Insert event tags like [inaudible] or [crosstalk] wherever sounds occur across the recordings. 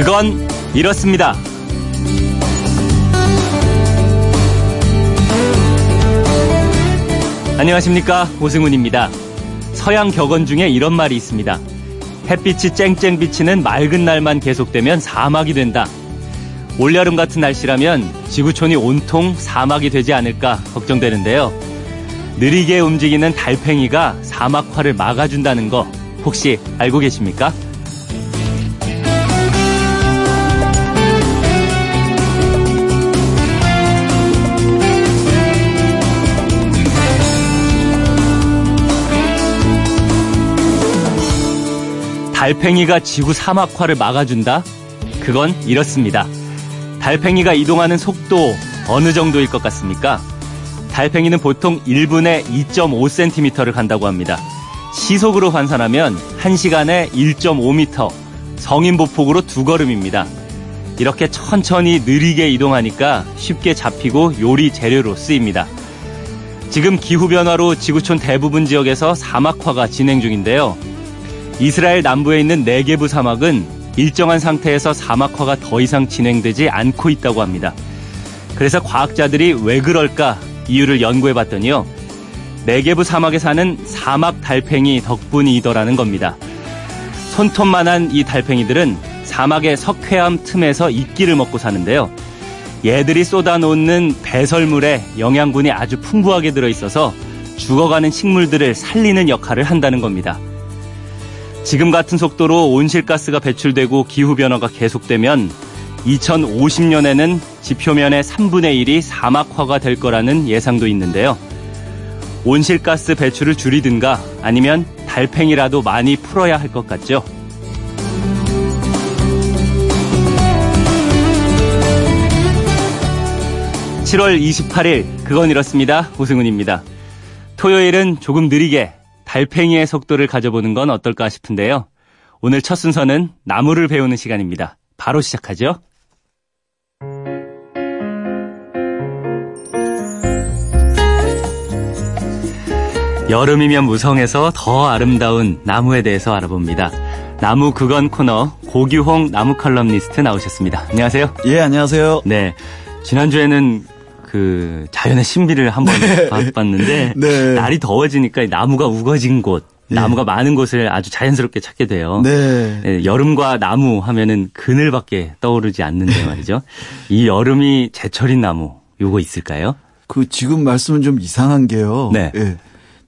그건 이렇습니다. 안녕하십니까. 오승훈입니다. 서양 격언 중에 이런 말이 있습니다. 햇빛이 쨍쨍 비치는 맑은 날만 계속되면 사막이 된다. 올여름 같은 날씨라면 지구촌이 온통 사막이 되지 않을까 걱정되는데요. 느리게 움직이는 달팽이가 사막화를 막아준다는 거 혹시 알고 계십니까? 달팽이가 지구 사막화를 막아준다? 그건 이렇습니다. 달팽이가 이동하는 속도 어느 정도일 것 같습니까? 달팽이는 보통 1분에 2.5cm를 간다고 합니다. 시속으로 환산하면 1시간에 1.5m, 성인 보폭으로 두 걸음입니다. 이렇게 천천히 느리게 이동하니까 쉽게 잡히고 요리 재료로 쓰입니다. 지금 기후변화로 지구촌 대부분 지역에서 사막화가 진행 중인데요. 이스라엘 남부에 있는 네게부 사막은 일정한 상태에서 사막화가 더 이상 진행되지 않고 있다고 합니다. 그래서 과학자들이 왜 그럴까 이유를 연구해 봤더니요. 네게부 사막에 사는 사막 달팽이 덕분이더라는 겁니다. 손톱만한 이 달팽이들은 사막의 석회암 틈에서 이끼를 먹고 사는데요. 얘들이 쏟아놓는 배설물에 영양분이 아주 풍부하게 들어있어서 죽어가는 식물들을 살리는 역할을 한다는 겁니다. 지금 같은 속도로 온실가스가 배출되고 기후변화가 계속되면 2050년에는 지표면의 3분의 1이 사막화가 될 거라는 예상도 있는데요. 온실가스 배출을 줄이든가 아니면 달팽이라도 많이 풀어야 할 것 같죠. (7월 28일) 그건 이렇습니다 오승훈입니다 토요일은 조금 느리게 달팽이의 속도를 가져보는 건 어떨까 싶은데요. 오늘 첫 순서는 나무를 배우는 시간입니다. 바로 시작하죠. 여름이면 무성해서 더 아름다운 나무에 대해서 알아봅니다. 나무 그건 코너 고규홍 나무 칼럼니스트 나오셨습니다. 안녕하세요. 예, 안녕하세요. 네. 지난주에는 그 자연의 신비를 한번 네. 봤는데 네. 날이 더워지니까 나무가 우거진 곳 예. 나무가 많은 곳을 아주 자연스럽게 찾게 돼요. 네. 네. 여름과 나무 하면은 그늘밖에 떠오르지 않는데 말이죠. 이 여름이 제철인 나무 요거 있을까요? 그 지금 말씀은 좀 이상한 게요. 네. 예.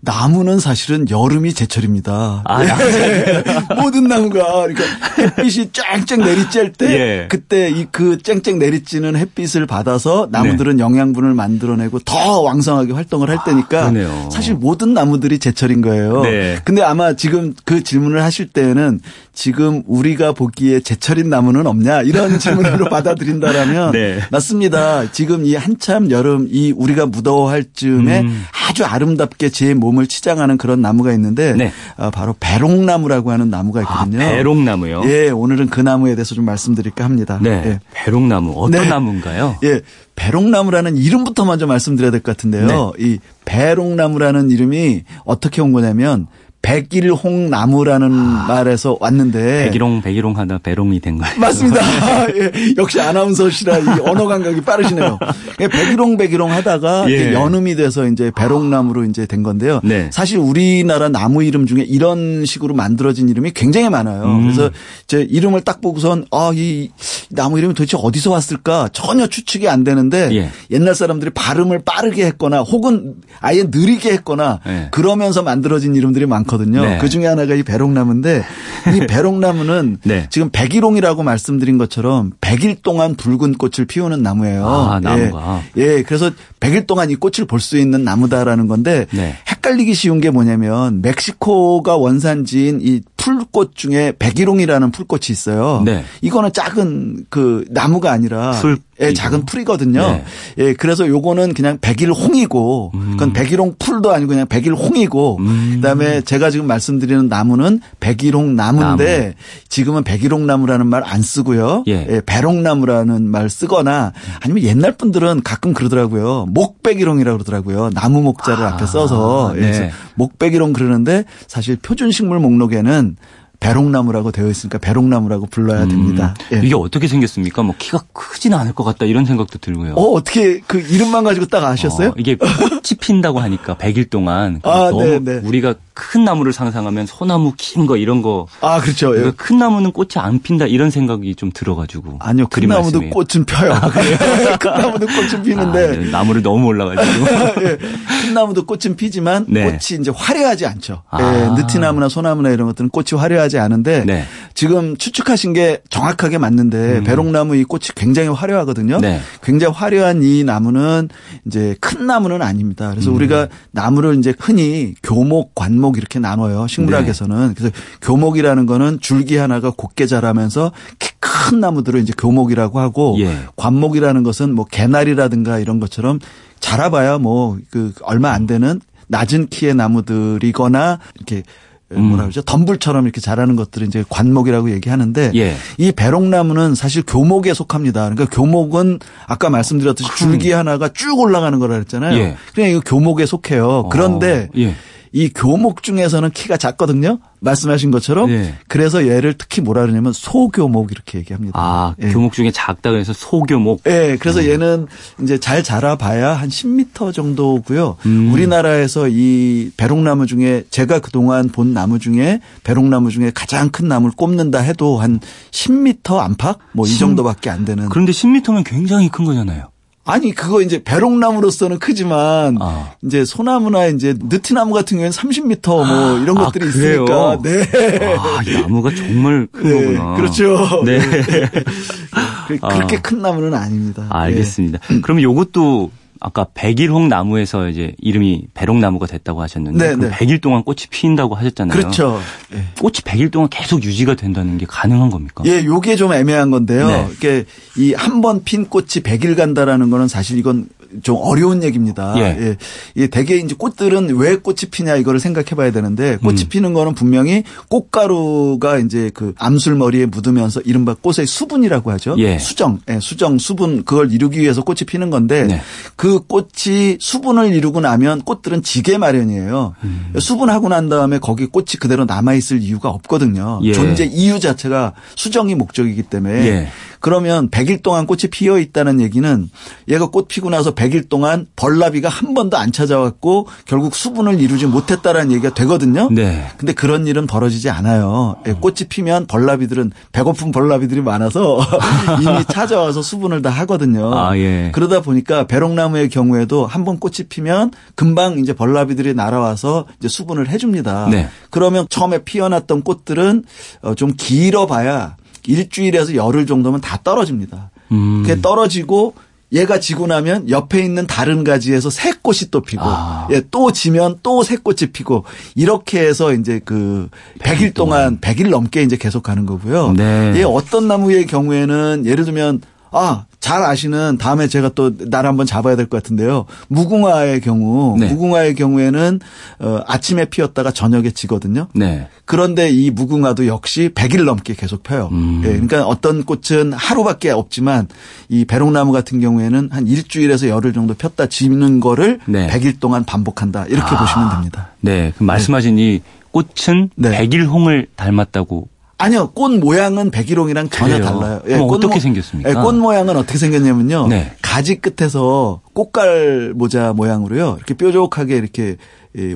나무는 사실은 여름이 제철입니다. 아, 네. [laughs] 모든 나무가 그러니까 햇빛이 쨍쨍 내리쬐을 때 예. 그때 이 그 쨍쨍 내리쬐는 햇빛을 받아서 나무들은 네. 영양분을 만들어내고 더 왕성하게 활동을 할 때니까 아, 사실 모든 나무들이 제철인 거예요. 네. 근데 아마 지금 그 질문을 하실 때는 지금 우리가 보기에 제철인 나무는 없냐 이런 [laughs] 질문으로 받아들인다라면 네. 맞습니다. 지금 이 한참 여름 이 우리가 무더워할 즈음에 음. 아주 아름답게 제 몸을 치장하는 그런 나무가 있는데 네. 어, 바로 배롱나무라고 하는 나무가 아, 있거든요. 아, 배롱나무요? 예, 오늘은 그 나무에 대해서 좀 말씀드릴까 합니다. 네. 예. 배롱나무 어떤 네. 나무인가요? 예. 배롱나무라는 이름부터 먼저 말씀드려야 될 것 같은데요. 네. 이 배롱나무라는 이름이 어떻게 온 거냐면 백일홍나무라는 아, 말에서 왔는데 백일홍 백일홍 하다 배롱이 된 거예요. 맞습니다. [laughs] 예, 역시 아나운서시라 이 언어 감각이 빠르시네요. 예, 백일홍 백일홍 하다가 예. 연음이 돼서 이제 배롱나무로 이제 된 건데요. 네. 사실 우리나라 나무 이름 중에 이런 식으로 만들어진 이름이 굉장히 많아요. 음. 그래서 제 이름을 딱 보고선 아 이 나무 이름이 도대체 어디서 왔을까 전혀 추측이 안 되는데 예. 옛날 사람들이 발음을 빠르게 했거나 혹은 아예 느리게 했거나 예. 그러면서 만들어진 이름들이 많고. 많거든요. 네. 그 중에 하나가 이 배롱나무인데 이 [laughs] 배롱나무는 네. 지금 백일홍이라고 말씀드린 것처럼 100일 동안 붉은 꽃을 피우는 나무예요. 아, 나무가. 예. 예. 그래서 100일 동안 이 꽃을 볼 수 있는 나무다라는 건데 네. 헷갈리기 쉬운 게 뭐냐면 멕시코가 원산지인 이 풀꽃 중에 백일홍이라는 풀꽃이 있어요. 네. 이거는 작은 그 나무가 아니라 풀 예, 작은 풀이거든요. 네. 예, 그래서 요거는 그냥 백일홍이고 음. 그건 백일홍 풀도 아니고 그냥 백일홍이고 음. 그다음에 제가 지금 말씀드리는 나무는 백일홍 나무인데 나무. 지금은 백일홍 나무라는 말 안 쓰고요. 예. 예, 배롱나무라는 말 쓰거나 아니면 옛날 분들은 가끔 그러더라고요. 목백일홍이라고 그러더라고요. 나무 목자를 아. 앞에 써서 네. 예, 목백일홍 그러는데 사실 표준 식물 목록에는 배롱나무라고 되어 있으니까 배롱나무라고 불러야 음. 됩니다. 예. 이게 어떻게 생겼습니까? 뭐 키가 크지는 않을 것 같다 이런 생각도 들고요. 어, 어떻게 그 이름만 가지고 딱 아셨어요? 어, 이게 꽃이 핀다고 하니까 100일 동안 아, 너무 네, 네. 우리가 큰 나무를 상상하면 소나무 긴 거 이런 거. 아, 그렇죠. 예. 큰 나무는 꽃이 안 핀다 이런 생각이 좀 들어가지고. 아니요, 큰 나무도 말씀이에요. 꽃은 펴요. 아, [laughs] 큰 나무도 꽃은 피는데. 아, 네. 나무를 너무 올라가지고. [laughs] 예. 큰 나무도 꽃은 피지만 네. 꽃이 이제 화려하지 않죠. 아. 예. 느티나무나 소나무나 이런 것들은 꽃이 화려하지 않은데 네. 지금 추측하신 게 정확하게 맞는데 음. 배롱나무 이 꽃이 굉장히 화려하거든요. 네. 굉장히 화려한 이 나무는 이제 큰 나무는 아닙니다. 그래서 음. 우리가 나무를 이제 흔히 교목, 관목 이렇게 나눠요. 식물학에서는. 네. 그래서 교목이라는 거는 줄기 하나가 곱게 자라면서 키큰 나무들을 이제 교목이라고 하고 예. 관목이라는 것은 뭐 개나리라든가 이런 것처럼 자라봐야 뭐 그 얼마 안 되는 낮은 키의 나무들이거나 이렇게 음. 뭐라 그러죠? 덤불처럼 이렇게 자라는 것들을 이제 관목이라고 얘기하는데 예. 이 배롱나무는 사실 교목에 속합니다. 그러니까 교목은 아까 말씀드렸듯이 줄기 하나가 쭉 올라가는 거라 그랬잖아요. 예. 그냥 이거 교목에 속해요. 그런데 어. 예. 이 교목 중에서는 키가 작거든요. 말씀하신 것처럼. 예. 그래서 얘를 특히 뭐라 그러냐면 소교목 이렇게 얘기합니다. 아, 예. 교목 중에 작다고 해서 소교목. 예. 그래서 음. 얘는 이제 잘 자라봐야 한 10m 정도고요. 음. 우리나라에서 이 배롱나무 중에 제가 그동안 본 나무 중에 배롱나무 중에 가장 큰 나무를 꼽는다 해도 한 10m 안팎 뭐 이 정도밖에 안 되는. 그런데 10m면 굉장히 큰 거잖아요. 아니 그거 이제 배롱나무로서는 크지만 아. 이제 소나무나 이제 느티나무 같은 경우에는 30m 뭐 이런 아, 것들이 있으니까 네. 아, 이 나무가 정말 큰 네, 거구나. 그렇죠. 네. [laughs] 그, 그렇게 아. 큰 나무는 아닙니다. 알겠습니다. 네. 그러면 요것도 아까 백일홍 나무에서 이제 이름이 배롱나무가 됐다고 하셨는데 네, 네. 100일 동안 꽃이 피인다고 하셨잖아요. 그렇죠. 네. 꽃이 100일 동안 계속 유지가 된다는 게 가능한 겁니까? 예, 요게 좀 애매한 건데요. 네. 이게 이 한 번 핀 꽃이 100일 간다라는 거는 사실 이건 좀 어려운 얘기입니다. 예. 예. 대개 이제 꽃들은 왜 꽃이 피냐 이거를 생각해 봐야 되는데 꽃이 음. 피는 거는 분명히 꽃가루가 이제 그 암술머리에 묻으면서 이른바 꽃의 수분이라고 하죠. 예. 수정, 예, 수정, 수분 그걸 이루기 위해서 꽃이 피는 건데 네. 그 꽃이 수분을 이루고 나면 꽃들은 지게 마련이에요. 음. 수분하고 난 다음에 거기 꽃이 그대로 남아 있을 이유가 없거든요. 예. 존재 이유 자체가 수정이 목적이기 때문에 예. 그러면 100일 동안 꽃이 피어 있다는 얘기는 얘가 꽃 피고 나서 100일 동안 벌나비가 한 번도 안 찾아왔고 결국 수분을 이루지 못했다라는 얘기가 되거든요. 네. 근데 그런 일은 벌어지지 않아요. 예, 꽃이 피면 벌나비들은 배고픈 벌나비들이 많아서 [laughs] 이미 찾아와서 수분을 다 하거든요. 아, 예. 그러다 보니까 배롱나무의 경우에도 한 번 꽃이 피면 금방 이제 벌나비들이 날아와서 이제 수분을 해줍니다. 네. 그러면 처음에 피어났던 꽃들은 어, 좀 길어봐야 일주일에서 열흘 정도면 다 떨어집니다. 음. 그게 떨어지고 얘가 지고 나면 옆에 있는 다른 가지에서 새 꽃이 또 피고 아. 예, 또 지면 또 새 꽃이 피고 이렇게 해서 이제 그 100일 동안 100일 넘게 이제 계속 가는 거고요. 네. 예, 어떤 나무의 경우에는 예를 들면 아, 잘 아시는 다음에 제가 또 날 한번 잡아야 될 것 같은데요. 무궁화의 경우, 네. 무궁화의 경우에는 어, 아침에 피었다가 저녁에 지거든요. 네. 그런데 이 무궁화도 역시 100일 넘게 계속 펴요. 음. 예, 그러니까 어떤 꽃은 하루밖에 없지만 이 배롱나무 같은 경우에는 한 일주일에서 열흘 정도 폈다 지는 거를 네. 100일 동안 반복한다. 이렇게 아. 보시면 됩니다. 네. 그럼 말씀하신 네. 이 꽃은 네. 백일홍을 닮았다고 아니요, 꽃 모양은 백일홍이랑 전혀 그래요? 달라요. 예, 꽃 어떻게 모, 생겼습니까? 예, 꽃 모양은 어떻게 생겼냐면요. 네. 가지 끝에서 꽃갈 모자 모양으로요. 이렇게 뾰족하게 이렇게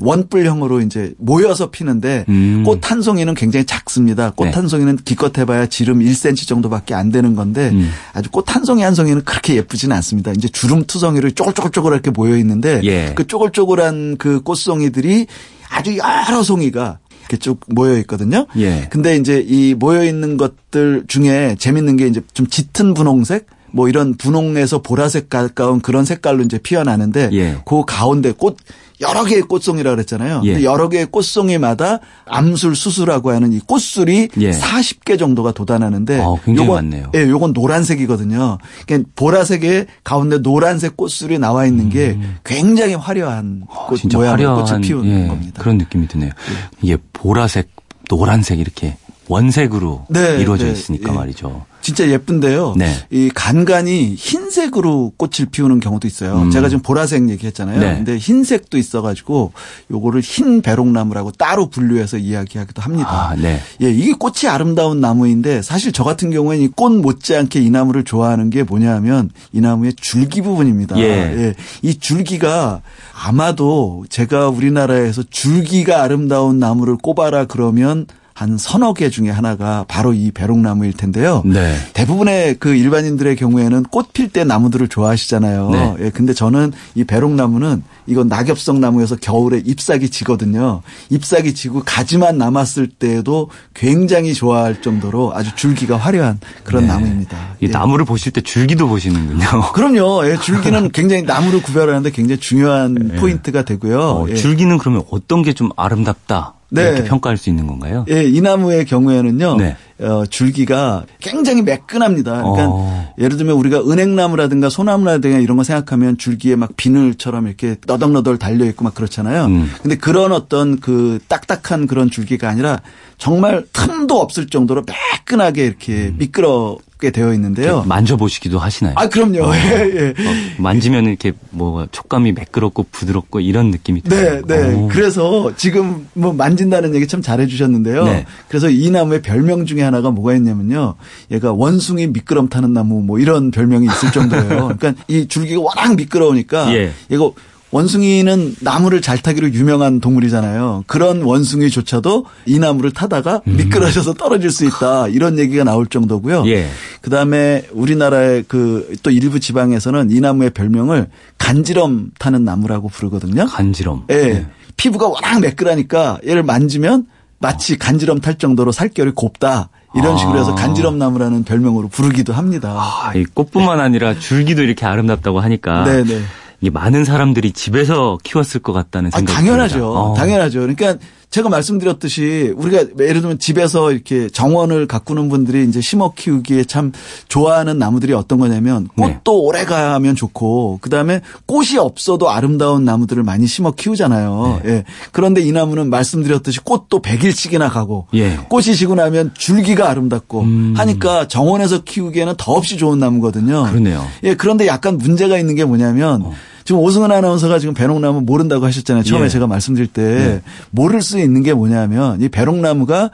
원뿔형으로 이제 모여서 피는데 음. 꽃한 송이는 굉장히 작습니다. 꽃한 네. 송이는 기껏 해봐야 지름 1cm 정도밖에 안 되는 건데 음. 아주 꽃 한 송이 한 송이는 그렇게 예쁘지는 않습니다. 이제 주름 투성이로 쪼글쪼글쪼글 이렇게 모여 있는데 예. 그 쪼글쪼글한 그 꽃송이들이 아주 여러 송이가 이렇게 쭉 모여 있거든요. 예. 근데 이제 이 모여 있는 것들 중에 재밌는 게 이제 좀 짙은 분홍색 뭐 이런 분홍에서 보라색 가까운 그런 색깔로 이제 피어나는데 예. 그 가운데 꽃 여러 개의 꽃송이라 그랬잖아요. 예. 여러 개의 꽃송이마다 암술 수수라고 하는 이 꽃술이 예. 40개 정도가 돋아나는데 어, 굉장히 요건, 많네요. 예, 요건 노란색이거든요. 그러니까 보라색에 가운데 노란색 꽃술이 나와 있는 게 음. 굉장히 화려한 어, 모양의 꽃을 피우는 예, 겁니다. 그런 느낌이 드네요. 예. 이게 보라색, 노란색 이렇게 원색으로 네, 이루어져 네, 있으니까 예. 말이죠. 진짜 예쁜데요. 네. 이 간간이 흰색으로 꽃을 피우는 경우도 있어요. 음. 제가 지금 보라색 얘기했잖아요. 네. 근데 흰색도 있어가지고 요거를 흰 배롱나무라고 따로 분류해서 이야기하기도 합니다. 아, 네. 예, 이게 꽃이 아름다운 나무인데 사실 저 같은 경우에는 이 꽃 못지않게 이 나무를 좋아하는 게 뭐냐면 이 나무의 줄기 부분입니다. 예. 예. 이 줄기가 아마도 제가 우리나라에서 줄기가 아름다운 나무를 꼽아라 그러면 한 서너 개 중에 하나가 바로 이 배롱나무일 텐데요. 네. 대부분의 그 일반인들의 경우에는 꽃 필 때 나무들을 좋아하시잖아요. 네. 예, 근데 저는 이 배롱나무는 이건 낙엽성 나무여서 겨울에 잎사귀 지거든요. 잎사귀 지고 가지만 남았을 때에도 굉장히 좋아할 정도로 아주 줄기가 화려한 그런 네. 나무입니다. 이 예. 나무를 보실 때 줄기도 보시는군요. [laughs] 그럼요. 예, [laughs] 줄기는 굉장히 나무를 구별하는데 굉장히 중요한 네. 포인트가 되고요. 어, 예. 줄기는 그러면 어떤 게 좀 아름답다? 네. 이렇게 평가할 수 있는 건가요? 예, 이 나무의 경우에는요. 네. 어, 줄기가 굉장히 매끈합니다. 그러니까 어. 예를 들면 우리가 은행나무라든가 소나무라든가 이런 거 생각하면 줄기에 막 비늘처럼 이렇게 너덕너덕 달려 있고 막 그렇잖아요. 음. 근데 그런 어떤 그 딱딱한 그런 줄기가 아니라 정말 틈도 없을 정도로 매끈하게 이렇게 음. 미끄러 게 되어 있는데요. 만져보시기도 하시나요? 아, 그럼요. 어, [laughs] 예, 예. 어, 만지면 이렇게 뭐 촉감이 매끄럽고 부드럽고 이런 느낌이 들어요. 네, 네. 오. 그래서 지금 뭐 만진다는 얘기 참 잘해 주셨는데요. 네. 그래서 이 나무의 별명 중에 하나가 뭐가 있냐면요. 얘가 원숭이 미끄럼 타는 나무 뭐 이런 별명이 있을 정도예요. [laughs] 그러니까 이 줄기가 워낙 미끄러우니까 예. 얘가 원숭이는 나무를 잘 타기로 유명한 동물이잖아요. 그런 원숭이조차도 이 나무를 타다가 음. 미끄러져서 떨어질 수 있다. 이런 얘기가 나올 정도고요. 예. 그다음에 우리나라의 그 또 일부 지방에서는 이 나무의 별명을 간지럼 타는 나무라고 부르거든요. 간지럼. 예. 예. 피부가 워낙 매끈하니까 얘를 만지면 마치 간지럼 탈 정도로 살결이 곱다. 이런 식으로 해서 아. 간지럼나무라는 별명으로 부르기도 합니다. 아, 이 꽃뿐만 아니라 줄기도 이렇게 아름답다고 하니까. 네네. 네. 이 많은 사람들이 집에서 키웠을 것 같다는 생각이 아, 당연하죠. 어. 당연하죠. 그러니까 제가 말씀드렸듯이 우리가 예를 들면 집에서 이렇게 정원을 가꾸는 분들이 이제 심어 키우기에 참 좋아하는 나무들이 어떤 거냐면 네. 꽃도 네. 오래 가면 좋고 그다음에 꽃이 없어도 아름다운 나무들을 많이 심어 키우잖아요. 네. 예. 그런데 이 나무는 말씀드렸듯이 꽃도 100일씩이나 가고 예. 꽃이 지고 나면 줄기가 아름답고 음. 하니까 정원에서 키우기에는 더없이 좋은 나무거든요. 그러네요. 예. 그런데 약간 문제가 있는 게 뭐냐면 어. 지금 오승은 아나운서가 지금 배롱나무 모른다고 하셨잖아요. 처음에 예. 제가 말씀드릴 때 예. 모를 수 있는 게 뭐냐면 이 배롱나무가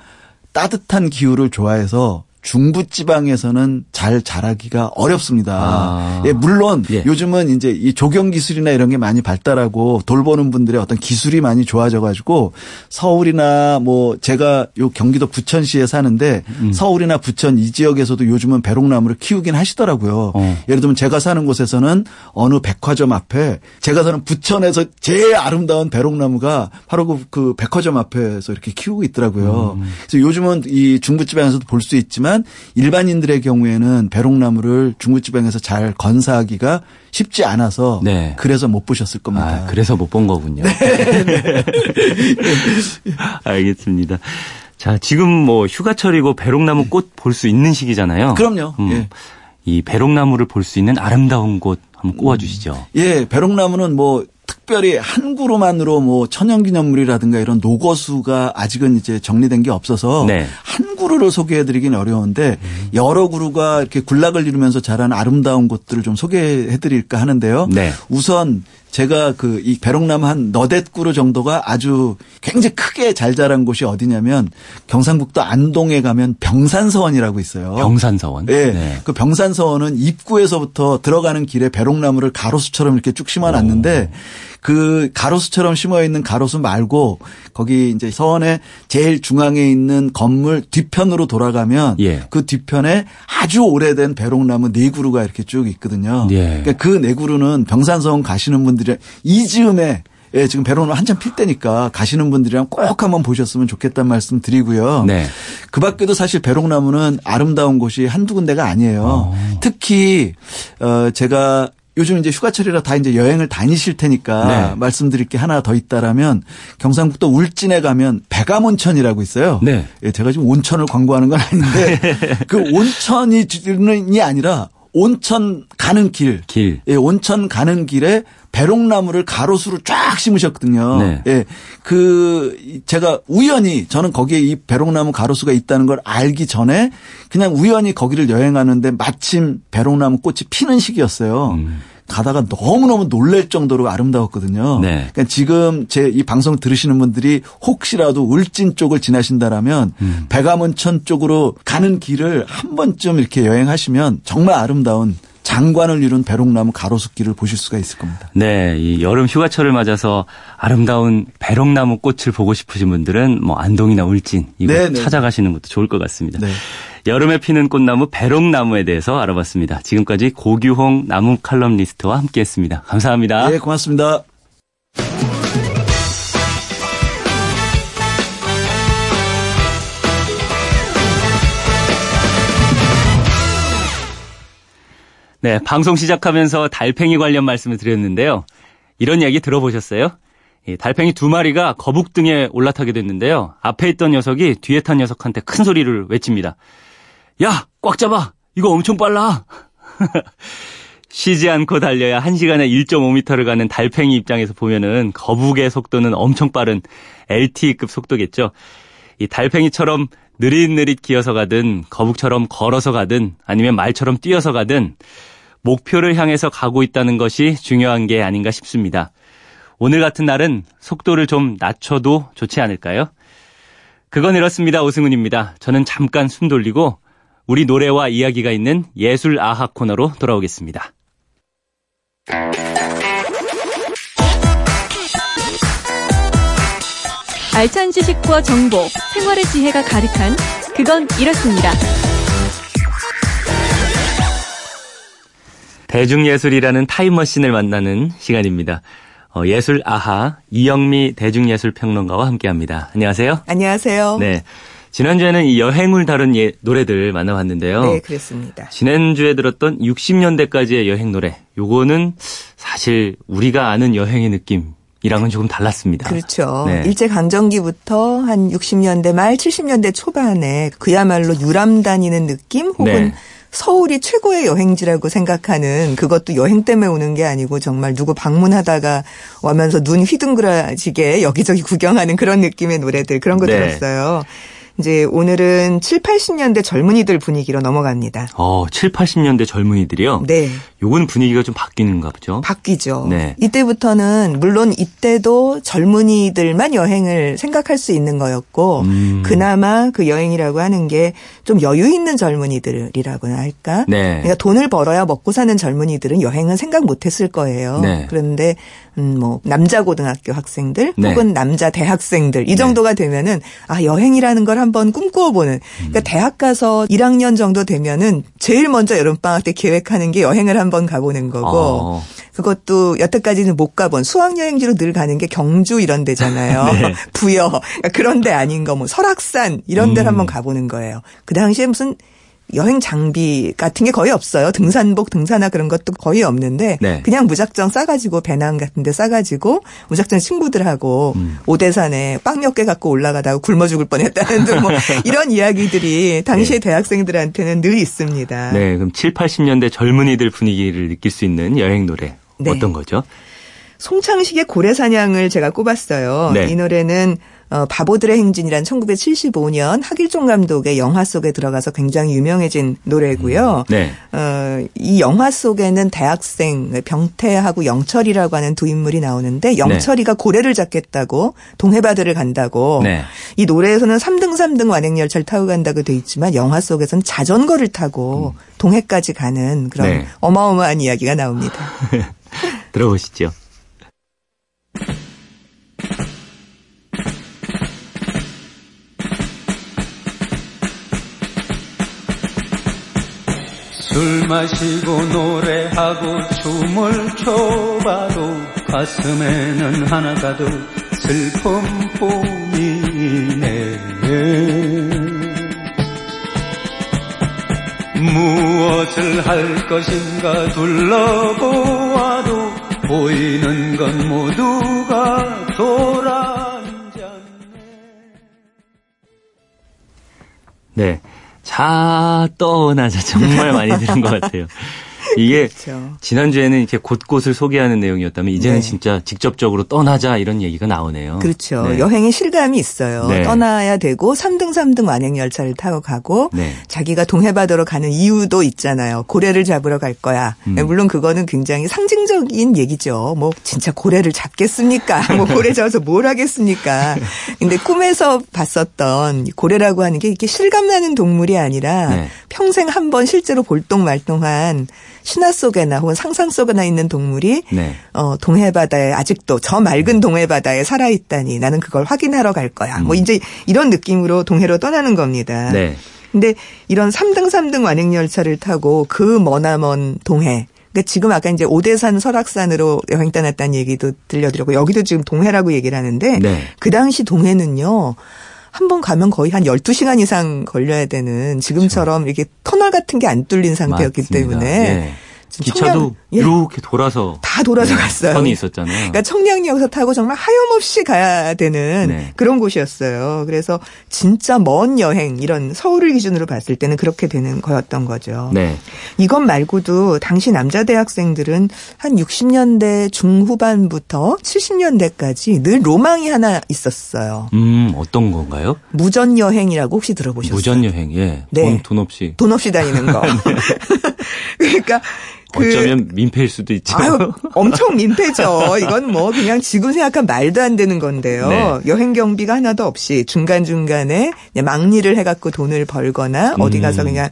따뜻한 기후를 좋아해서 중부 지방에서는 잘 자라기가 어렵습니다. 아. 예, 물론 예. 요즘은 이제 이 조경 기술이나 이런 게 많이 발달하고 돌보는 분들의 어떤 기술이 많이 좋아져 가지고 서울이나 뭐 제가 요 경기도 부천시에 사는데 음. 서울이나 부천 이 지역에서도 요즘은 배롱나무를 키우긴 하시더라고요. 어. 예를 들면 제가 사는 곳에서는 어느 백화점 앞에 제가 사는 부천에서 제일 아름다운 배롱나무가 바로 그, 그 백화점 앞에서 이렇게 키우고 있더라고요. 음. 그래서 요즘은 이 중부 지방에서도 볼 수 있지만 하지만 일반인들의 경우에는 배롱나무를 중부지방에서 잘 건사하기가 쉽지 않아서 네. 그래서 못 보셨을 겁니다. 아, 그래서 못 본 거군요. 네. 네. [laughs] 알겠습니다. 자, 지금 뭐 휴가철이고 배롱나무 꽃 볼 수 있는 시기잖아요. 그럼요. 음, 예. 이 배롱나무를 볼 수 있는 아름다운 곳 한번 꼽아 주시죠. 예, 배롱나무는 뭐 특별히 한 그루만으로 뭐 천연기념물이라든가 이런 노거수가 아직은 이제 정리된 게 없어서 네. 한 그루를 소개해드리긴 어려운데 음. 여러 그루가 이렇게 군락을 이루면서 자란 아름다운 곳들을 좀 소개해드릴까 하는데요. 네. 우선 제가 그 이 배롱나무 한 너댓 그루 정도가 아주 굉장히 크게 잘 자란 곳이 어디냐면 경상북도 안동에 가면 병산서원이라고 있어요. 병산서원. 네. 네. 그 병산서원은 입구에서부터 들어가는 길에 배롱나무를 가로수처럼 이렇게 쭉 심어놨는데 그 가로수처럼 심어 있는 가로수 말고 거기 이제 서원의 제일 중앙에 있는 건물 뒤편으로 돌아가면 예. 그 뒤편에 아주 오래된 배롱나무 네 그루가 이렇게 쭉 있거든요. 예. 그러니까 그 네 그루는 병산서원 가시는 분들이 이 즈음에 예, 지금 배롱나무 한참 필 때니까 가시는 분들이랑 꼭 한번 보셨으면 좋겠다는 말씀 드리고요. 네. 그 밖에도 사실 배롱나무는 아름다운 곳이 한두 군데가 아니에요. 어. 특히, 어, 제가 요즘 이제 휴가철이라 다 이제 여행을 다니실 테니까 네. 말씀드릴 게 하나 더 있다라면 경상북도 울진에 가면 백암온천이라고 있어요. 네. 예, 제가 지금 온천을 광고하는 건 아닌데 [laughs] 그 온천이 아니라 온천 가는 길, 길. 예, 온천 가는 길에 배롱나무를 가로수로 쫙 심으셨거든요. 네. 예. 그 제가 우연히 저는 거기에 이 배롱나무 가로수가 있다는 걸 알기 전에 그냥 우연히 거기를 여행하는데 마침 배롱나무 꽃이 피는 시기였어요. 음. 가다가 너무너무 놀랄 정도로 아름다웠거든요. 네. 그러니까 지금 제 이 방송 들으시는 분들이 혹시라도 울진 쪽을 지나신다라면 음. 백암원천 쪽으로 가는 길을 한 번쯤 이렇게 여행하시면 정말 아름다운 장관을 이룬 배롱나무 가로수길을 보실 수가 있을 겁니다. 네, 이 여름 휴가철을 맞아서 아름다운 배롱나무 꽃을 보고 싶으신 분들은 뭐 안동이나 울진 이곳 네네. 네. 찾아가시는 것도 좋을 것 같습니다. 네. 여름에 피는 꽃나무 배롱나무에 대해서 알아봤습니다. 지금까지 고규홍 나무 칼럼니스트와 함께했습니다. 감사합니다. 네, 고맙습니다. 네, 방송 시작하면서 달팽이 관련 말씀을 드렸는데요. 이런 이야기 들어보셨어요? 달팽이 두 마리가 거북 등에 올라타게 됐는데요. 앞에 있던 녀석이 뒤에 탄 녀석한테 큰 소리를 외칩니다. 야, 꽉 잡아! 이거 엄청 빨라! [laughs] 쉬지 않고 달려야 1시간에 1.5m를 가는 달팽이 입장에서 보면은 거북의 속도는 엄청 빠른 LTE급 속도겠죠. 이 달팽이처럼 느릿느릿 기어서 가든 거북처럼 걸어서 가든 아니면 말처럼 뛰어서 가든 목표를 향해서 가고 있다는 것이 중요한 게 아닌가 싶습니다. 오늘 같은 날은 속도를 좀 낮춰도 좋지 않을까요? 그건 이렇습니다. 오승훈입니다. 저는 잠깐 숨 돌리고 우리 노래와 이야기가 있는 예술 아하 코너로 돌아오겠습니다. 알찬 지식과 정보, 생활의 지혜가 가득한 그건 이렇습니다. 대중예술이라는 타임머신을 만나는 시간입니다. 어, 예술 아하 이영미 대중예술평론가와 함께합니다. 안녕하세요. 안녕하세요. 네. 지난주에는 이 여행을 다룬 예, 노래들 만나봤는데요. 네, 그렇습니다. 지난주에 들었던 60년대까지의 여행 노래. 요거는 사실 우리가 아는 여행의 느낌 이랑은 조금 달랐습니다. 그렇죠. 네. 일제 강점기부터 한 60년대 말 70년대 초반에 그야말로 유람 다니는 느낌 혹은 네. 서울이 최고의 여행지라고 생각하는 그것도 여행 때문에 오는 게 아니고 정말 누구 방문하다가 오면서 눈 휘둥그러지게 여기저기 [laughs] 구경하는 그런 느낌의 노래들 그런 거 네. 들었어요. 이제 오늘은 7, 80년대 젊은이들 분위기로 넘어갑니다. 어, 7, 80년대 젊은이들이요? 네. 요건 분위기가 좀 바뀌는가 보죠? 바뀌죠. 네. 이때부터는 물론 이때도 젊은이들만 여행을 생각할 수 있는 거였고 음. 그나마 그 여행이라고 하는 게 좀 여유 있는 젊은이들이라고나 할까? 네. 그러니까 돈을 벌어야 먹고 사는 젊은이들은 여행은 생각 못 했을 거예요. 네. 그런데 음, 뭐 남자 고등학교 학생들 네. 혹은 남자 대학생들 이 네. 정도가 되면은 아 여행이라는 걸 한번 꿈꾸어 보는. 그러니까 음. 대학 가서 1학년 정도 되면은 제일 먼저 여름 방학 때 계획하는 게 여행을 한번 가보는 거고. 어. 그것도 여태까지는 못 가본 수학 여행지로 늘 가는 게 경주 이런 데잖아요. [laughs] 네. 부여 그러니까 그런 데 아닌 거 뭐 설악산 이런 데를 음. 한번 가보는 거예요. 그 당시에 무슨 여행 장비 같은 게 거의 없어요. 등산복, 등산화 그런 것도 거의 없는데 네. 그냥 무작정 싸가지고 배낭 같은 데 싸가지고 무작정 친구들하고 음. 오대산에 빵 몇 개 갖고 올라가다가 굶어 죽을 뻔했다는 등 뭐 [laughs] 이런 이야기들이 당시의 네. 대학생들한테는 늘 있습니다. 네, 그럼 7, 80년대 젊은이들 분위기를 느낄 수 있는 여행 노래 네. 어떤 거죠? 송창식의 고래 사냥을 제가 꼽았어요. 네. 이 노래는 어, 바보들의 행진이란 1975년 하길종 감독의 영화 속에 들어가서 굉장히 유명해진 노래고요. 음, 네. 어, 이 영화 속에는 대학생 병태하고 영철이라고 하는 두 인물이 나오는데 영철이가 네. 고래를 잡겠다고 동해바다를 간다고 네. 이 노래에서는 3등 3등 완행열차를 타고 간다고 돼 있지만 영화 속에서는 자전거를 타고 음. 동해까지 가는 그런 네. 어마어마한 이야기가 나옵니다. [laughs] 들어보시죠. 술 마시고 노래하고 춤을 춰봐도 가슴에는 하나 가득 슬픔뿐이네 무엇을 할 것인가 둘러보아도 보이는 건 모두가 돌아앉았네 네. 자 떠나자 정말 많이 들은 것 같아요. [laughs] [laughs] 이게 그렇죠. 지난주에는 이렇게 곳곳을 소개하는 내용이었다면 이제는 네. 진짜 직접적으로 떠나자 이런 얘기가 나오네요. 그렇죠. 네. 여행의 실감이 있어요. 네. 떠나야 되고 3등 3등 완행 열차를 타고 가고 네. 자기가 동해바다로 가는 이유도 있잖아요. 고래를 잡으러 갈 거야. 음. 물론 그거는 굉장히 상징적인 얘기죠. 뭐 진짜 고래를 잡겠습니까? [laughs] 뭐 고래 잡아서 뭘 하겠습니까? 근데 꿈에서 봤었던 고래라고 하는 게 이렇게 실감나는 동물이 아니라 네. 평생 한 번 실제로 볼똥말똥한 신화 속에나 혹은 상상 속에나 있는 동물이 네. 어, 동해바다에 아직도 저 맑은 동해바다에 살아 있다니 나는 그걸 확인하러 갈 거야. 뭐 음. 뭐 이제 이런 느낌으로 동해로 떠나는 겁니다. 네. 근데 이런 3등 3등 완행 열차를 타고 그 머나먼 동해 그러니까 지금 아까 이제 오대산 설악산으로 여행 떠났다는 얘기도 들려드렸고 여기도 지금 동해라고 얘기를 하는데 네. 그 당시 동해는요. 한 번 가면 거의 한 12시간 이상 걸려야 되는 지금처럼 그렇죠. 이렇게 터널 같은 게 안 뚫린 상태였기 맞습니다. 때문에 예. 기차도 청량, 예. 이렇게 돌아서 다 돌아서 네, 갔어요. 선이 있었잖아요. 그러니까 청량역에서 타고 정말 하염없이 가야 되는 네. 그런 곳이었어요. 그래서 진짜 먼 여행 이런 서울을 기준으로 봤을 때는 그렇게 되는 거였던 거죠. 네. 이것 말고도 당시 남자 대학생들은 한 60년대 중후반부터 70년대까지 늘 로망이 하나 있었어요. 음, 어떤 건가요? 무전 여행이라고 혹시 들어보셨어요? 무전 여행. 예. 네. 돈, 돈 없이 돈 없이 다니는 거. [laughs] 네. [laughs] 그러니까 그, 어쩌면 민폐일 수도 있죠. 아유, [laughs] 엄청 민폐죠. 이건 뭐 그냥 지금 생각하면 말도 안 되는 건데요. 네. 여행 경비가 하나도 없이 중간중간에 막리를 해갖고 돈을 벌거나 어디 가서 음. 그냥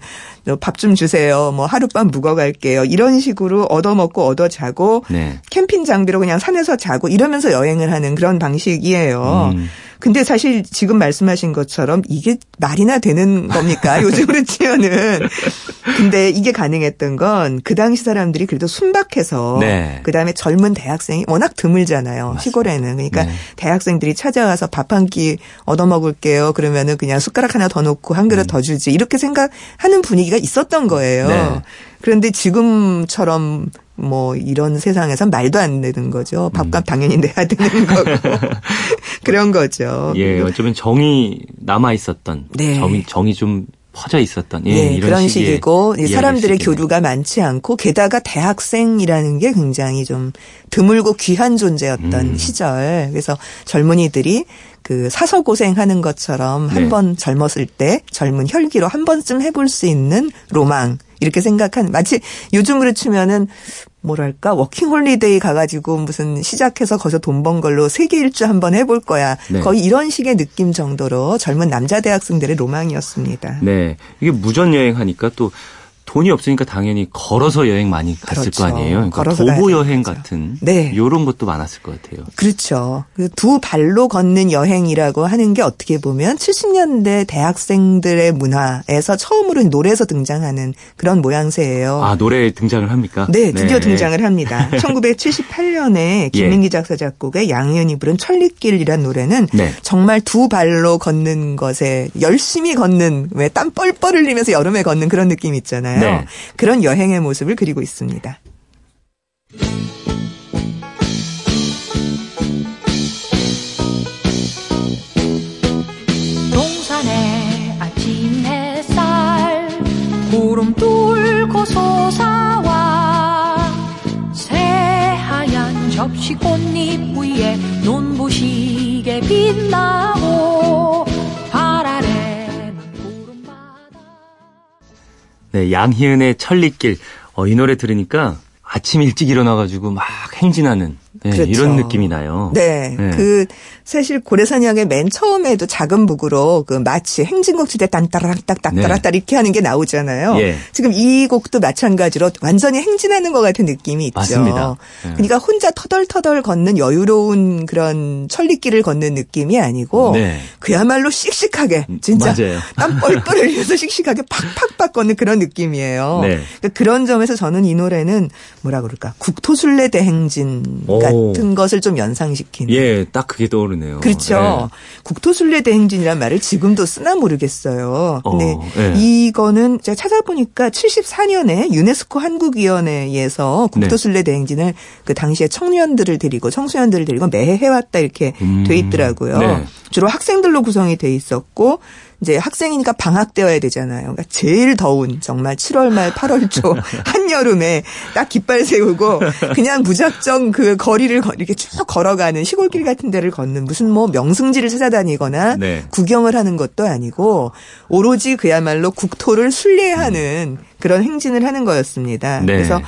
밥 좀 주세요. 뭐 하룻밤 묵어 갈게요. 이런 식으로 얻어먹고 얻어자고 네. 캠핑 장비로 그냥 산에서 자고 이러면서 여행을 하는 그런 방식이에요. 음. 근데 사실 지금 말씀하신 것처럼 이게 말이나 되는 겁니까? [laughs] 요즘으로 치면은. 근데 이게 가능했던 건 그 당시 사람들이 그래도 순박해서 네. 그다음에 젊은 대학생이 워낙 드물잖아요. 맞습니다. 시골에는. 그러니까 네. 대학생들이 찾아와서 밥 한 끼 얻어 먹을게요. 그러면은 그냥 숟가락 하나 더 놓고 한 그릇 음. 더 주지. 이렇게 생각하는 분위기가 있었던 거예요. 네. 그런데 지금처럼 뭐 이런 세상에선 말도 안 되는 거죠. 밥값 음. 당연히 내야 되는 [laughs] 거고 그런 거죠. 예, 어쩌면 정이 남아 있었던 네. 정이 정이 좀 퍼져 있었던 예, 네, 그런 식이고 사람들의 교류가 많지 않고 게다가 대학생이라는 게 굉장히 좀 드물고 귀한 존재였던 음. 시절. 그래서 젊은이들이 그 사서 고생하는 것처럼 네. 한번 젊었을 때 젊은 혈기로 한 번쯤 해볼 수 있는 로망 이렇게 생각한 마치 요즘으로 치면은 뭐랄까 워킹홀리데이 가가지고 무슨 시작해서 거기서 돈 번 걸로 세계 일주 한번 해볼 거야. 네. 거의 이런 식의 느낌 정도로 젊은 남자 대학생들의 로망이었습니다. 네, 이게 무전 여행하니까 또 돈이 없으니까 당연히 걸어서 여행 많이 갔을 그렇죠. 거 아니에요. 그러니까 도보 여행 같은 네. 이런 것도 많았을 것 같아요. 그렇죠. 그두 발로 걷는 여행이라고 하는 게 어떻게 보면 70년대 대학생들의 문화에서 처음으로 노래에서 등장하는 그런 모양새예요. 아 노래 등장을 합니까? 네, 드디어 네. 등장을 합니다. [laughs] 1978년에 김민기 예. 작사 작곡의 양현이 부른 천리길이란 노래는 네. 정말 두 발로 걷는 것에 열심히 걷는 왜 땀 뻘뻘 흘리면서 여름에 걷는 그런 느낌 있잖아요. 네. 그런 여행의 모습을 그리고 있습니다. 동산의 아침 햇살 구름 뚫고 솟아와 새하얀 접시 꽃잎 위에 눈부시게 빛나고 네, 양희은의 천리길. 어, 이 노래 들으니까 아침 일찍 일어나가지고 막 행진하는 네, 그렇죠. 이런 느낌이 나요. 네. 네. 그 사실 고래사냥의 맨 처음에도 작은 북으로 그 마치 행진곡 칠때 딴따라락 딱따라딱 네. 이렇게 하는 게 나오잖아요. 예. 지금 이 곡도 마찬가지로 완전히 행진하는 것 같은 느낌이 있죠. 맞습니다. 네. 그러니까 혼자 터덜터덜 걷는 여유로운 그런 천리길을 걷는 느낌이 아니고 네. 그야말로 씩씩하게 음, 진짜 맞아요. 땀 뻘뻘 [laughs] 흘려서 씩씩하게 팍팍팍 걷는 그런 느낌이에요. 네. 그러니까 그런 점에서 저는 이 노래는 뭐라 그럴까 국토순례 대행진 같은 것을 좀 연상시키는. 예, 딱 그게 떠오르는 그러네요. 그렇죠. 네. 국토순례 대 행진이란 말을 지금도 쓰나 모르겠어요. 근데 어, 네. 이거는 제가 찾아보니까 74년에 유네스코 한국위원회에서 국토순례 대 행진을 그 당시에 청년들을 데리고 청소년들을 데리고 매해 해왔다 이렇게 음, 돼 있더라고요. 네. 주로 학생들로 구성이 돼 있었고 이제 학생이니까 방학되어야 되잖아요. 그러니까 제일 더운 정말 7월 말 8월 초 [laughs] 한여름에 딱 깃발 세우고 그냥 무작정 그 거리를 이렇게 쭉 걸어가는 시골길 같은 데를 걷는 무슨 뭐 명승지를 찾아다니거나 네. 구경을 하는 것도 아니고 오로지 그야말로 국토를 순례하는 그런 행진을 하는 거였습니다. 네. 그래서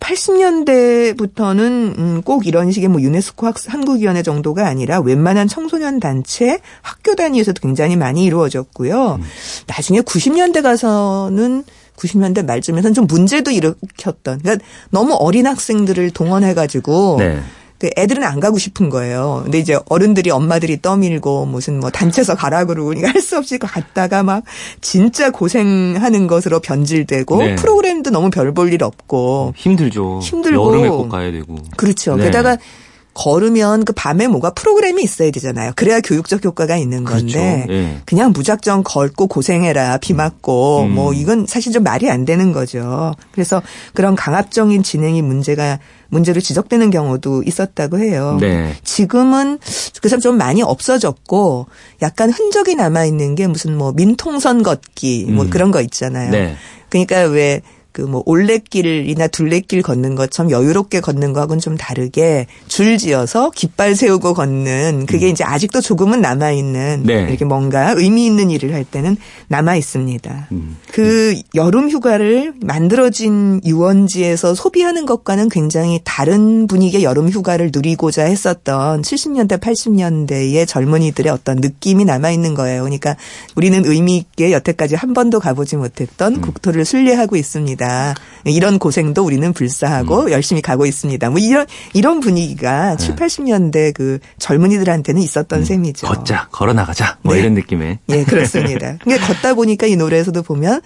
80년대부터는 음, 꼭 이런 식의 뭐 유네스코 학, 한국위원회 정도가 아니라 웬만한 청소년 단체, 학교 단위에서도 굉장히 많이 이루어졌고요. 음. 나중에 90년대 가서는 90년대 말쯤에선 좀 문제도 일으켰던. 그러니까 너무 어린 학생들을 동원해가지고 네. 그 애들은 안 가고 싶은 거예요. 근데 이제 어른들이 엄마들이 떠밀고 무슨 뭐 단체서 가라 그러고 그러니까 할 수 없이 갔다가 막 진짜 고생하는 것으로 변질되고 네. 프로그램도 너무 별 볼 일 없고 힘들죠. 힘들고 여름에 꼭 가야 되고 그렇죠. 네. 게다가 걸으면 그 밤에 뭐가 프로그램이 있어야 되잖아요. 그래야 교육적 효과가 있는 건데 그렇죠. 네. 그냥 무작정 걸고 고생해라 비 맞고 음. 뭐 이건 사실 좀 말이 안 되는 거죠. 그래서 그런 강압적인 진행이 문제가 문제로 지적되는 경우도 있었다고 해요. 네. 지금은 그래서 좀 많이 없어졌고 약간 흔적이 남아 있는 게 무슨 뭐 민통선 걷기 뭐 음. 그런 거 있잖아요. 네. 그러니까 왜 그 뭐 올레길이나 둘레길 걷는 것처럼 여유롭게 걷는 거하고는 좀 다르게 줄 지어서 깃발 세우고 걷는 그게 음. 이제 아직도 조금은 남아 있는 네. 이렇게 뭔가 의미 있는 일을 할 때는 남아 있습니다. 음. 그 여름 휴가를 만들어진 유원지에서 소비하는 것과는 굉장히 다른 분위기의 여름 휴가를 누리고자 했었던 70년대 80년대의 젊은이들의 어떤 느낌이 남아 있는 거예요. 그러니까 우리는 의미 있게 여태까지 한 번도 가보지 못했던 음. 국토를 순례하고 있습니다. 이런 고생도 우리는 불사하고 음. 열심히 가고 있습니다. 뭐 이런 이런 분위기가 네. 7, 80년대 그 젊은이들한테는 있었던 음. 셈이죠. 걷자, 걸어 나가자. 뭐 네. 이런 느낌의. 예, 그렇습니다. [laughs] 그러니까 걷다 보니까 이 노래에서도 보면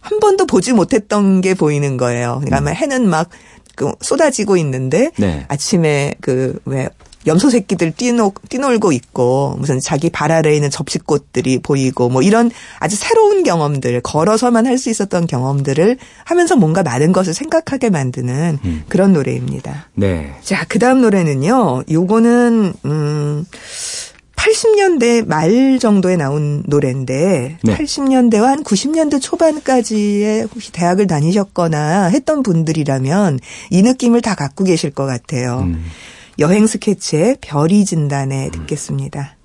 한 번도 보지 못했던 게 보이는 거예요. 그러니까 음. 해는 막그 쏟아지고 있는데 네. 아침에 그 왜 염소 새끼들 뛰노, 뛰놀고 있고 무슨 자기 발 아래에 있는 접시꽃들이 보이고 뭐 이런 아주 새로운 경험들 걸어서만 할 수 있었던 경험들을 하면서 뭔가 많은 것을 생각하게 만드는 음. 그런 노래입니다. 네. 자, 그다음 노래는요. 요거는 음 80년대 말 정도에 나온 노래인데 네. 80년대와 한 90년대 초반까지의 혹시 대학을 다니셨거나 했던 분들이라면 이 느낌을 다 갖고 계실 것 같아요. 음. 여행 스케치의 별이 진단에 듣겠습니다.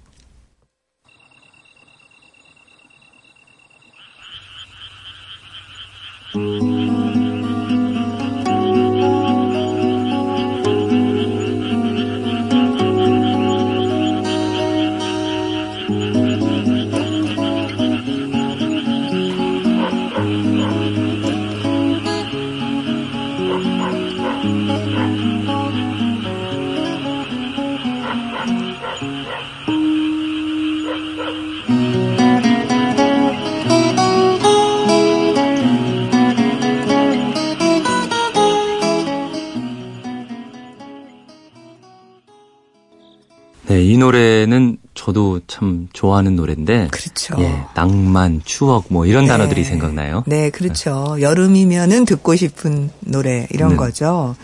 네, 이 노래는 저도 참 좋아하는 노래인데. 그렇죠. 예, 낭만, 추억 뭐 이런 네. 단어들이 생각나요. 네, 그렇죠. 네. 여름이면은 듣고 싶은 노래 이런 네. 거죠.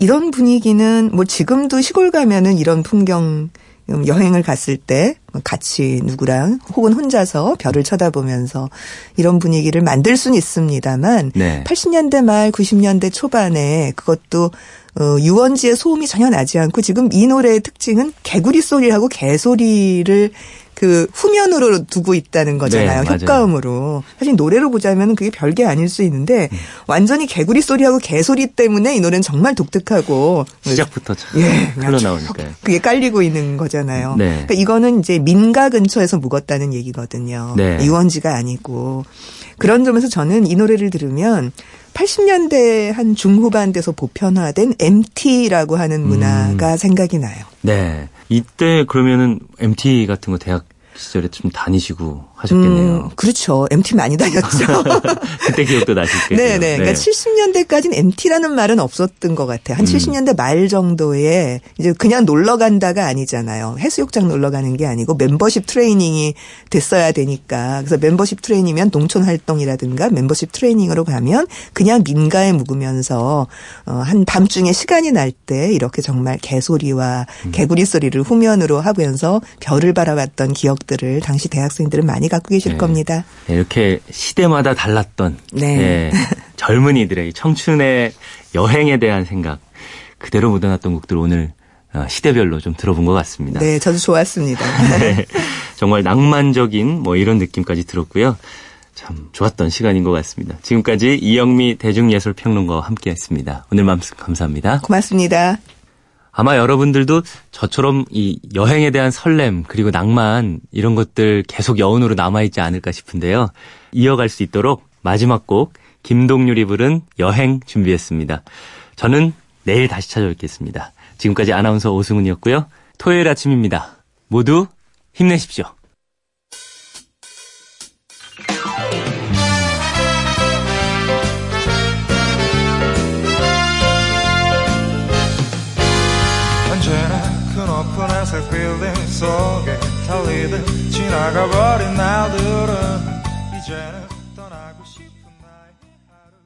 이런 분위기는 뭐 지금도 시골 가면은 이런 풍경 음, 여행을 갔을 때 같이 누구랑 혹은 혼자서 별을 쳐다보면서 이런 분위기를 만들 수는 있습니다만 네. 80년대 말 90년대 초반에 그것도 어, 유원지의 소음이 전혀 나지 않고 지금 이 노래의 특징은 개구리 소리하고 개 소리를 그 후면으로 두고 있다는 거잖아요. 네, 효과음으로. 사실 노래로 보자면 그게 별게 아닐 수 있는데 음. 완전히 개구리 소리하고 개소리 때문에 이 노래는 정말 독특하고 시작부터 예, 흘러나오니까 그게 깔리고 있는 거잖아요. 네. 그러니까 이거는 이제 민가 근처에서 묵었다는 얘기거든요. 네. 유원지가 아니고 그런 점에서 저는 이 노래를 들으면 80년대 한 중후반 돼서 보편화된 MT라고 하는 음. 문화가 음. 생각이 나요. 네. 이때 그러면은 MT 같은 거 대학 시절에 좀 다니시고 하셨겠네요. 음, 그렇죠. MT 많이 다녔죠. 그때 기억도 나실게요. 네네. 네. 그러니까 70년대까지는 MT라는 말은 없었던 것 같아요. 한 음. 70년대 말 정도에 이제 그냥 놀러 간다가 아니잖아요. 해수욕장 놀러 가는 게 아니고 멤버십 트레이닝이 됐어야 되니까. 그래서 멤버십 트레이닝이면 농촌 활동이라든가 멤버십 트레이닝으로 가면 그냥 민가에 묵으면서 어, 한 밤중에 시간이 날 때 이렇게 정말 개소리와 음. 개구리 소리를 후면으로 하면서 별을 바라봤던 기억들을 당시 대학생들은 많이 갖고 계실 네. 겁니다. 네, 이렇게 시대마다 달랐던 네. 네, [laughs] 젊은이들의 청춘의 여행에 대한 생각 그대로 묻어놨던 곡들 오늘 어, 시대별로 좀 들어본 것 같습니다. 네, 저도 좋았습니다. [laughs] 네, 정말 낭만적인 뭐 이런 느낌까지 들었고요. 참 좋았던 시간인 것 같습니다. 지금까지 이영미 대중예술평론가와 함께했습니다. 오늘 말씀 감사합니다. 고맙습니다. 아마 여러분들도 저처럼 이 여행에 대한 설렘 그리고 낭만 이런 것들 계속 여운으로 남아있지 않을까 싶은데요. 이어갈 수 있도록 마지막 곡 김동률이 부른 여행 준비했습니다. 저는 내일 다시 찾아뵙겠습니다. 지금까지 아나운서 오승훈이었고요. 토요일 아침입니다. 모두 힘내십시오. 속에 달리듯 지나가버린 날들은